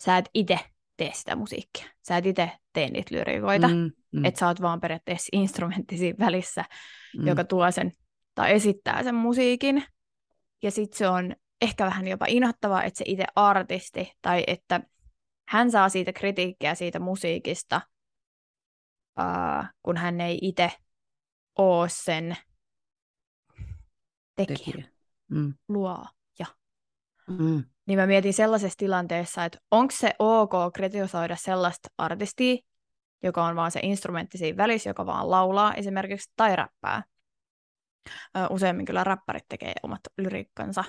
sä et itse tee sitä musiikkia. Sä et itse tee niitä lyrikoita. Mm, mm. Että sä oot vaan periaatteessa instrumentti siinä välissä, mm. joka tuo sen tai esittää sen musiikin. Ja sitten se on ehkä vähän jopa inhottavaa, että se itse artisti tai että hän saa siitä kritiikkiä siitä musiikista, uh, kun hän ei itse ole sen tekijä, tekijä. Mm. luoja. Mm. Niin mä mietin sellaisessa tilanteessa, että onko se ok kritisoida sellaista artistia, joka on vaan se instrumentti siinä välissä, joka vaan laulaa esimerkiksi tai räppää. Useimmin kyllä räppärit tekee omat lyriikkansa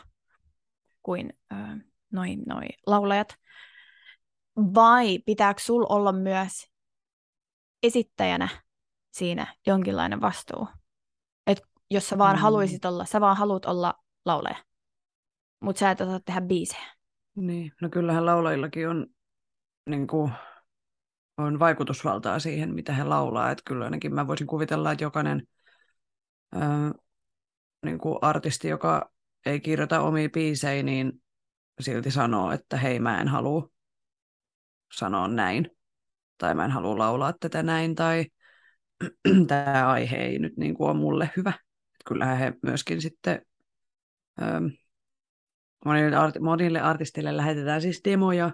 kuin noin noi laulajat. Vai pitääkö sul olla myös esittäjänä siinä jonkinlainen vastuu? Et jos sä vaan mm. haluaisit olla, sä vaan haluat olla laulaja mutta sä et osaa tehdä biisejä. Niin, no kyllähän laulajillakin on, niin kuin, on vaikutusvaltaa siihen, mitä he laulaa. Että kyllä ainakin mä voisin kuvitella, että jokainen ää, niin kuin artisti, joka ei kirjoita omia biisejä, niin silti sanoo, että hei mä en halua sanoa näin. Tai mä en halua laulaa tätä näin. Tai tämä aihe ei nyt niin kuin ole mulle hyvä. Että kyllähän he myöskin sitten Monille, art- monille artisteille lähetetään siis demoja,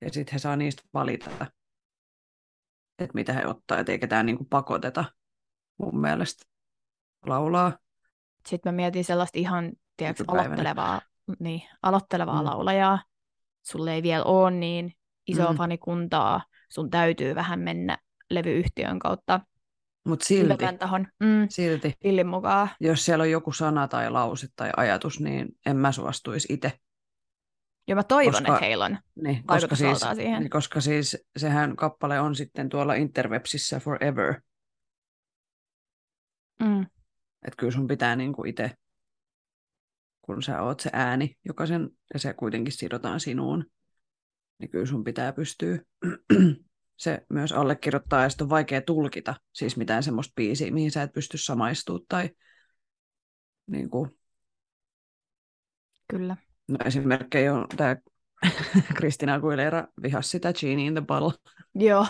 ja sitten he saa niistä valita, että mitä he ottaa, et eikä tämä niinku pakoteta mun mielestä laulaa. Sitten mä mietin sellaista ihan tiedätkö, aloittelevaa, niin, aloittelevaa mm. laulajaa. Sulle ei vielä ole niin iso mm. fanikuntaa, sun täytyy vähän mennä levyyhtiön kautta mutta silti, tahon. Mm, silti Pillin mukaan. jos siellä on joku sana tai lause tai ajatus, niin en mä suostuisi itse. Ja mä toivon, koska, että heillä on niin, koska siis, siihen. Niin, koska siis sehän kappale on sitten tuolla interwebsissä forever. Mm. Että kyllä sun pitää niinku itse, kun sä oot se ääni, joka sen, ja se kuitenkin sidotaan sinuun, niin kyllä sun pitää pystyä se myös allekirjoittaa ja sitten on vaikea tulkita siis mitään semmoista biisiä, mihin sä et pysty samaistumaan tai niin kuin... Kyllä. No esimerkkejä on tämä Kristina Aguilera vihasi sitä Genie in the Bottle. Joo.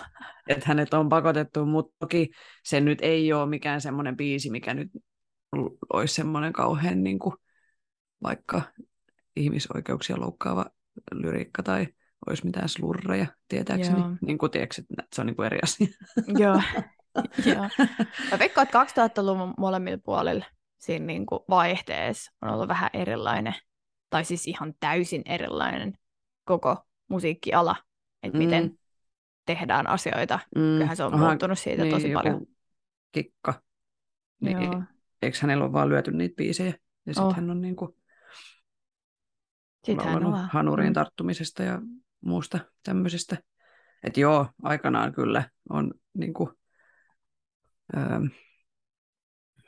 Että hänet on pakotettu, mutta toki se nyt ei ole mikään semmoinen biisi, mikä nyt olisi semmoinen kauhean niin kuin, vaikka ihmisoikeuksia loukkaava lyriikka tai olisi mitään slurreja, tietääkseni. Joo. Niin kuin, tiedätkö, että se on niin kuin eri asia. Joo. Joo. Mä veikkaan, että 2000-luvun molemmilla puolilla siinä niin kuin vaihteessa on ollut vähän erilainen, tai siis ihan täysin erilainen koko musiikkiala, että mm. miten tehdään asioita. Mm. Kyllähän se on Aha, muuttunut siitä niin, tosi paljon. Kikka. Niin, Joo. eikö hänellä ole vaan lyöty niitä biisejä? Ja sitten oh. hän on niin kuin sitten hän on hanuriin mm. tarttumisesta ja muusta tämmöisestä. Että joo, aikanaan kyllä on niin kuin, ö,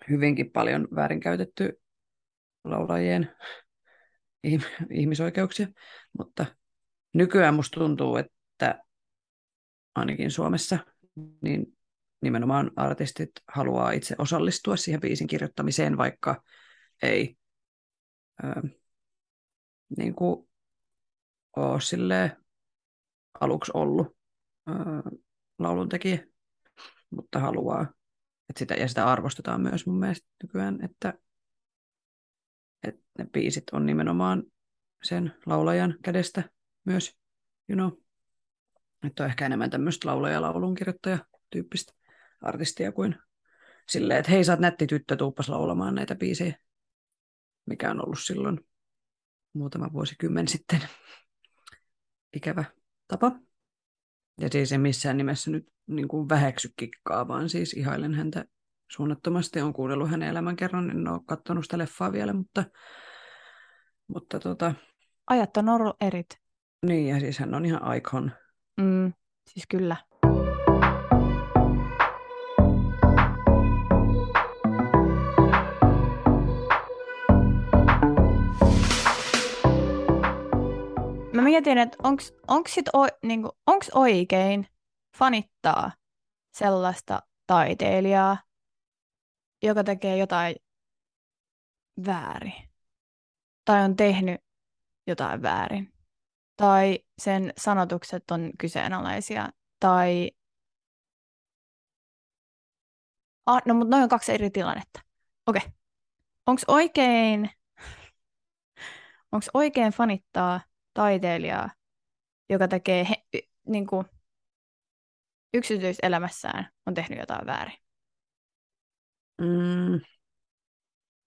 hyvinkin paljon väärinkäytetty laulajien ihmisoikeuksia, mutta nykyään musta tuntuu, että ainakin Suomessa niin nimenomaan artistit haluaa itse osallistua siihen biisin kirjoittamiseen, vaikka ei ö, niin kuin ole silleen aluksi ollut öö, lauluntekijä, mutta haluaa. Et sitä, ja sitä arvostetaan myös mun mielestä nykyään, että, että ne biisit on nimenomaan sen laulajan kädestä myös, you know. Että on ehkä enemmän tämmöistä laulaja laulunkirjoittaja tyyppistä artistia kuin silleen, että hei sä oot nätti tyttö, tuuppas laulamaan näitä biisejä, mikä on ollut silloin muutama vuosikymmen sitten ikävä tapa. Ja siis ei missään nimessä nyt niin kuin väheksy kikkaa, vaan siis ihailen häntä suunnattomasti. Olen kuunnellut hänen elämän kerran, en ole katsonut sitä leffaa vielä, mutta, mutta tota... Ajat on ollut erit. Niin, ja siis hän on ihan icon. Mm, siis kyllä. Mietin, että onko niinku, onks oikein fanittaa sellaista taiteilijaa, joka tekee jotain väärin. Tai on tehnyt jotain väärin. Tai sen sanotukset on kyseenalaisia. Tai... Ah, no, mutta noin on kaksi eri tilannetta. Okei. Okay. Onko oikein... Onko oikein fanittaa taiteilijaa, joka tekee he, niin kuin, yksityiselämässään on tehnyt jotain väärin? Mm.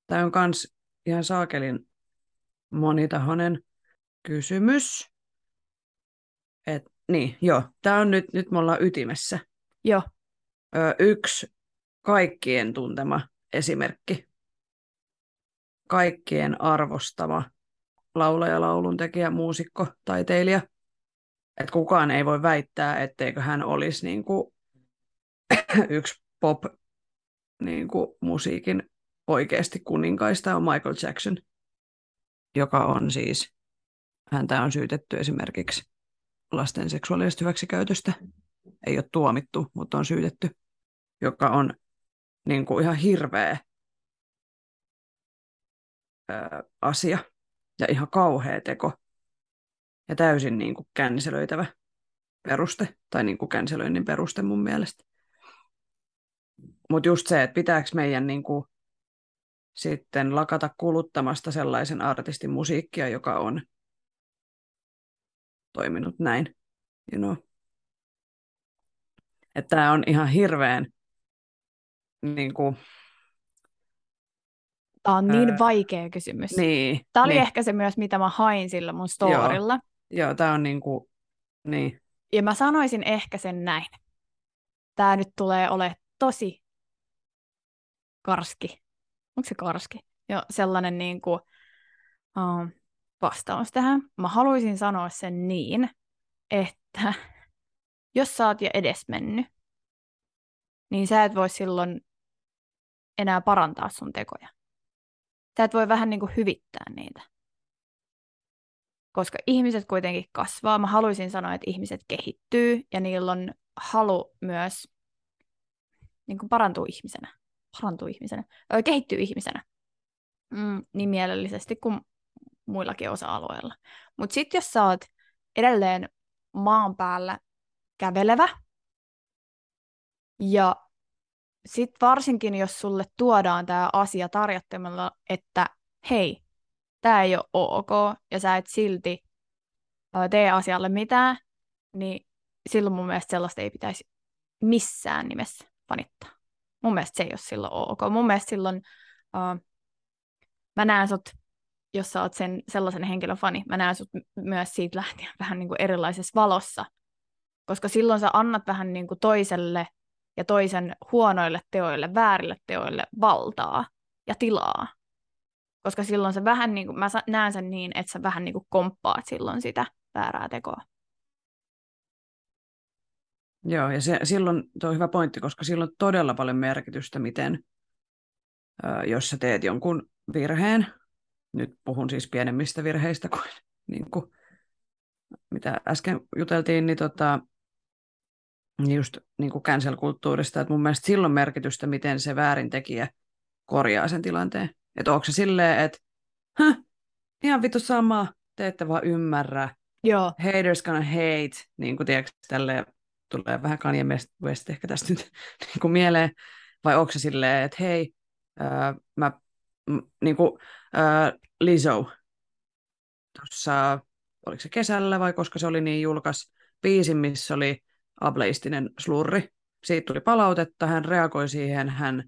Tämä on myös ihan saakelin monitahoinen kysymys. Et, niin, joo. Tämä on nyt, nyt me ollaan ytimessä. Joo. Ö, yksi kaikkien tuntema esimerkki. Kaikkien arvostama laulaja, lauluntekijä, muusikko, taiteilija. Et kukaan ei voi väittää, etteikö hän olisi niin kuin yksi pop niin kuin musiikin oikeasti kuninkaista on Michael Jackson, joka on siis, häntä on syytetty esimerkiksi lasten seksuaalisesta hyväksikäytöstä. Ei ole tuomittu, mutta on syytetty, joka on niin kuin ihan hirveä asia ja ihan kauhea teko ja täysin niin kuin känselöitävä peruste, tai niin kuin känselöinnin peruste mun mielestä. Mutta just se, että pitääkö meidän niin kuin, sitten lakata kuluttamasta sellaisen artistin musiikkia, joka on toiminut näin. You know. Että tämä on ihan hirveän niin kuin, Tämä on niin öö, vaikea kysymys. Niin, Tämä oli niin. ehkä se myös, mitä mä hain sillä mun storilla. Joo, joo tämä on niin kuin, niin. Ja mä sanoisin ehkä sen näin. Tämä nyt tulee olemaan tosi karski. Onko se karski? Jo sellainen niin kuin, uh, vastaus tähän. Mä haluaisin sanoa sen niin, että jos sä oot jo edesmennyt, niin sä et voi silloin enää parantaa sun tekoja. Sä et voi vähän niin kuin hyvittää niitä. Koska ihmiset kuitenkin kasvaa. Mä haluaisin sanoa, että ihmiset kehittyy ja niillä on halu myös niin kuin parantua ihmisenä parantuu ihmisenä, öö, kehittyy ihmisenä mm, niin mielellisesti kuin muillakin osa-alueilla. Mutta sitten jos sä oot edelleen maan päällä kävelevä, ja sitten varsinkin, jos sulle tuodaan tämä asia tarjottamalla, että hei, tämä ei ole ok, ja sä et silti tee asialle mitään, niin silloin mun mielestä sellaista ei pitäisi missään nimessä fanittaa. Mun mielestä se ei ole silloin ok. Mun mielestä silloin uh, mä näen sut, jos sä oot sen, sellaisen henkilön fani, mä näen sut myös siitä lähtien vähän niin kuin erilaisessa valossa. Koska silloin sä annat vähän niin kuin toiselle ja toisen huonoille teoille, väärille teoille valtaa ja tilaa. Koska silloin se vähän niin kuin, mä näen sen niin, että sä vähän niin kuin komppaat silloin sitä väärää tekoa. Joo, ja se, silloin tuo on hyvä pointti, koska silloin on todella paljon merkitystä, miten jos sä teet jonkun virheen, nyt puhun siis pienemmistä virheistä kuin, niin kuin mitä äsken juteltiin, niin, tota, just niin kuin cancel-kulttuurista, että mun mielestä silloin merkitystä, miten se väärintekijä korjaa sen tilanteen. Että onko se silleen, että ihan vittu sama, te ette vaan ymmärrä, Joo. Haters gonna hate, niin kuin tiedätkö, tälleen tulee vähän Kanye West ehkä tästä nyt niin kuin mieleen, vai onko se silleen, että hei, äh, mä, m, niin kuin, äh, Lizzo, tuossa, oliko se kesällä vai koska se oli niin julkas, biisin, missä oli ableistinen slurri. Siitä tuli palautetta, hän reagoi siihen, hän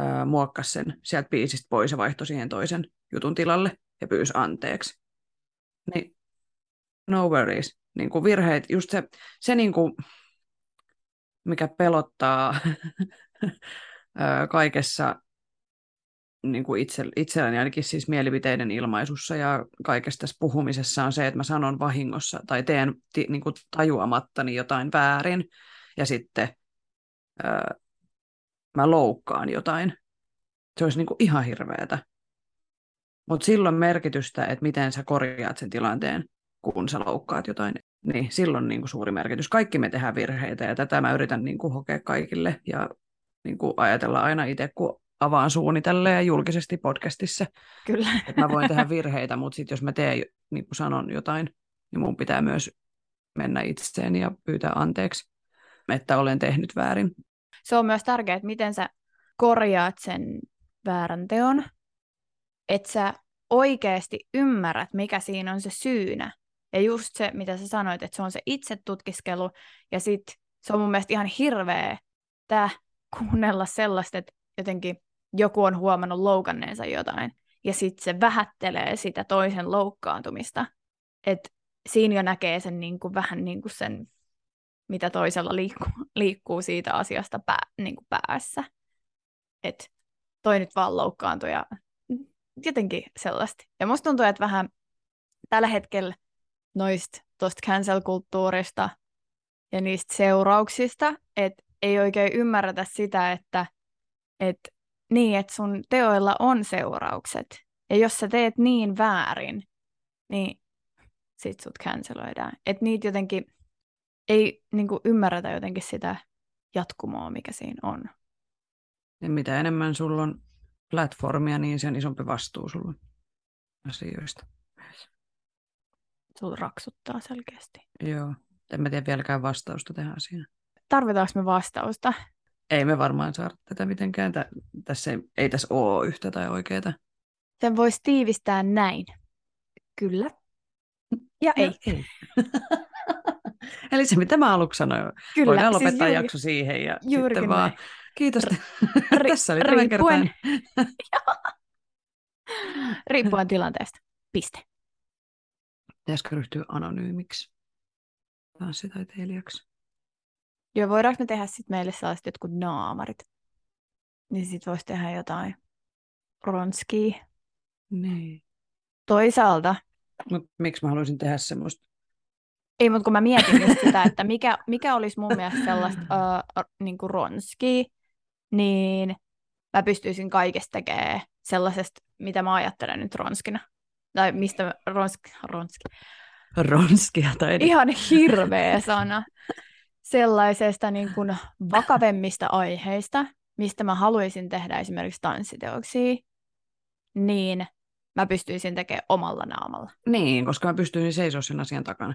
äh, muokkasi sen sieltä biisistä pois ja vaihtoi siihen toisen jutun tilalle ja pyysi anteeksi. Niin, no worries. Niin kuin virheet, just se, se niin kuin, mikä pelottaa kaikessa niin kuin itse, itselläni ainakin siis mielipiteiden ilmaisussa ja kaikessa tässä puhumisessa on se, että mä sanon vahingossa tai teen ti, niin kuin tajuamattani jotain väärin ja sitten ää, mä loukkaan jotain. Se olisi niin kuin ihan hirveätä. Mutta silloin merkitystä, että miten sä korjaat sen tilanteen, kun sä loukkaat jotain, niin silloin niin kuin suuri merkitys. Kaikki me tehdään virheitä ja tätä mä yritän niin kuin hokea kaikille ja niin kuin ajatella aina itse, kun avaan suuni ja julkisesti podcastissa. Kyllä. Että mä voin tehdä virheitä, mutta sitten jos mä teen, niin kuin sanon jotain, niin mun pitää myös mennä itseen ja pyytää anteeksi, että olen tehnyt väärin. Se on myös tärkeää, että miten sä korjaat sen väärän teon, että sä oikeasti ymmärrät, mikä siinä on se syynä. Ja just se, mitä sä sanoit, että se on se itse tutkiskelu, ja sitten se on mun mielestä ihan hirveä tää kuunnella sellaista, että jotenkin joku on huomannut loukanneensa jotain, ja sitten se vähättelee sitä toisen loukkaantumista. Että siinä jo näkee sen niin kuin, vähän niin kuin sen, mitä toisella liikkuu, liikkuu siitä asiasta pää, niin kuin päässä. Että toi nyt vaan loukkaantui ja jotenkin sellaista. Ja musta tuntuu, että vähän tällä hetkellä noista tuosta cancel-kulttuurista ja niistä seurauksista, että ei oikein ymmärretä sitä, että et, niin, että sun teoilla on seuraukset. Ja jos sä teet niin väärin, niin sit sut canceloidaan. Että niitä jotenkin ei niinku ymmärretä jotenkin sitä jatkumoa, mikä siinä on. Ja mitä enemmän sulla on platformia, niin sen isompi vastuu sulla asioista. Sulla raksuttaa selkeästi. Joo. En mä tiedä vieläkään vastausta tähän asiaan. Tarvitaanko me vastausta? Ei me varmaan saada tätä mitenkään. Tässä ei, ei tässä ole yhtä tai oikeaa. Sen voisi tiivistää näin. Kyllä. Ja ei. ei. Eli se, mitä mä aluksi sanoin. Kyllä. Voidaan siis lopettaa siis juuri, jakso siihen ja sitten vaan... Näin. Kiitos. Ri- Tässä oli riippuen... riippuen tilanteesta. Piste. Pitäisikö ryhtyä anonyymiksi tanssitaiteilijaksi? Joo, voidaanko me tehdä sitten meille sellaiset jotkut naamarit? Niin sitten voisi tehdä jotain ronskia. Niin. Toisaalta. Mut miksi mä haluaisin tehdä semmoista? Ei, mutta kun mä mietin just sitä, että mikä, mikä olisi mun mielestä sellaista uh, niin kuin ronskia, niin mä pystyisin kaikesta tekemään sellaisesta, mitä mä ajattelen nyt ronskina. Tai mistä ronski, ronski. Ronskia tai... Ihan hirveä sana. Sellaisesta niin kuin vakavemmista aiheista, mistä mä haluaisin tehdä esimerkiksi tanssiteoksia, niin mä pystyisin tekemään omalla naamalla. Niin, koska mä pystyisin seisoa sen asian takana.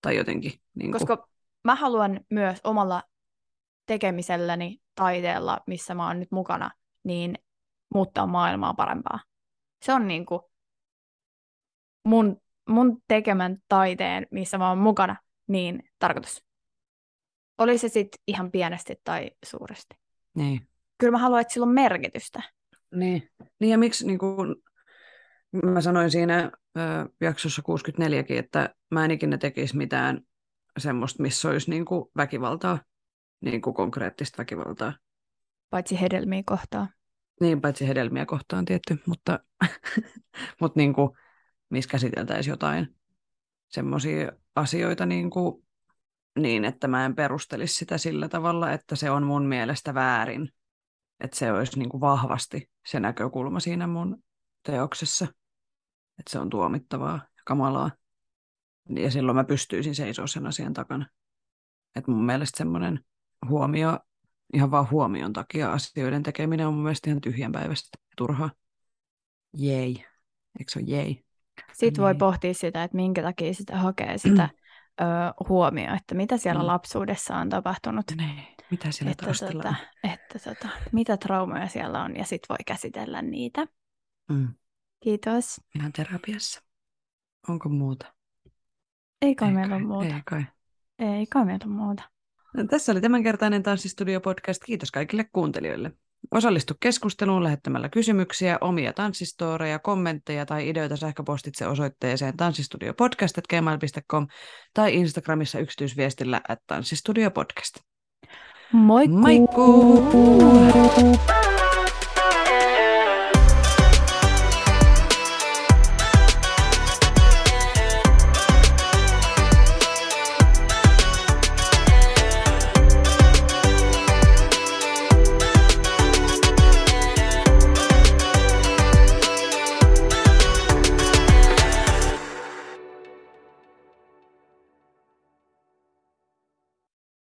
Tai jotenkin. Niin kuin... Koska mä haluan myös omalla tekemiselläni taiteella, missä mä oon nyt mukana, niin muuttaa maailmaa parempaa. Se on niin kuin mun, mun tekemän taiteen, missä mä oon mukana, niin tarkoitus. Oli se sitten ihan pienesti tai suuresti. Niin. Kyllä mä haluan, että sillä on merkitystä. Niin, niin ja miksi niin kuin, mä sanoin siinä ö, jaksossa 64kin, että mä en ikinä tekisi mitään semmoista, missä olisi niin kuin väkivaltaa niin kuin konkreettista väkivaltaa. Paitsi hedelmiä kohtaan. Niin, paitsi hedelmiä kohtaan tietty, mutta, mutta niin kuin, missä käsiteltäisiin jotain semmoisia asioita niin, kuin, niin, että mä en perustelisi sitä sillä tavalla, että se on mun mielestä väärin. Että se olisi niin kuin vahvasti se näkökulma siinä mun teoksessa. Että se on tuomittavaa ja kamalaa. Ja silloin mä pystyisin seisoa sen asian takana. Että mun mielestä semmoinen huomio, ihan vaan huomion takia asioiden tekeminen on mun mielestä ihan tyhjän päivästä turhaa. Jei. Eikö se ole jei? Sitten voi Niin. pohtia sitä, että minkä takia sitä hakee sitä ö, huomioon, että mitä siellä Mm. lapsuudessa on tapahtunut. Niin. Mitä siellä Että, taustalla tota, että tota, mitä traumoja siellä on ja sitten voi käsitellä niitä. Mm. Kiitos. Ihan terapiassa. Onko muuta? Ei kai Ei meillä kai, ole muuta. Ei kai. Ei kai meillä ole muuta. No, tässä oli tämänkertainen Tanssistudio-podcast. Kiitos kaikille kuuntelijoille. Osallistu keskusteluun lähettämällä kysymyksiä, omia tanssistooreja, kommentteja tai ideoita sähköpostitse osoitteeseen tanssistudiopodcast.gmail.com tai Instagramissa yksityisviestillä at tanssistudiopodcast. Moikkuu! Moikkuu!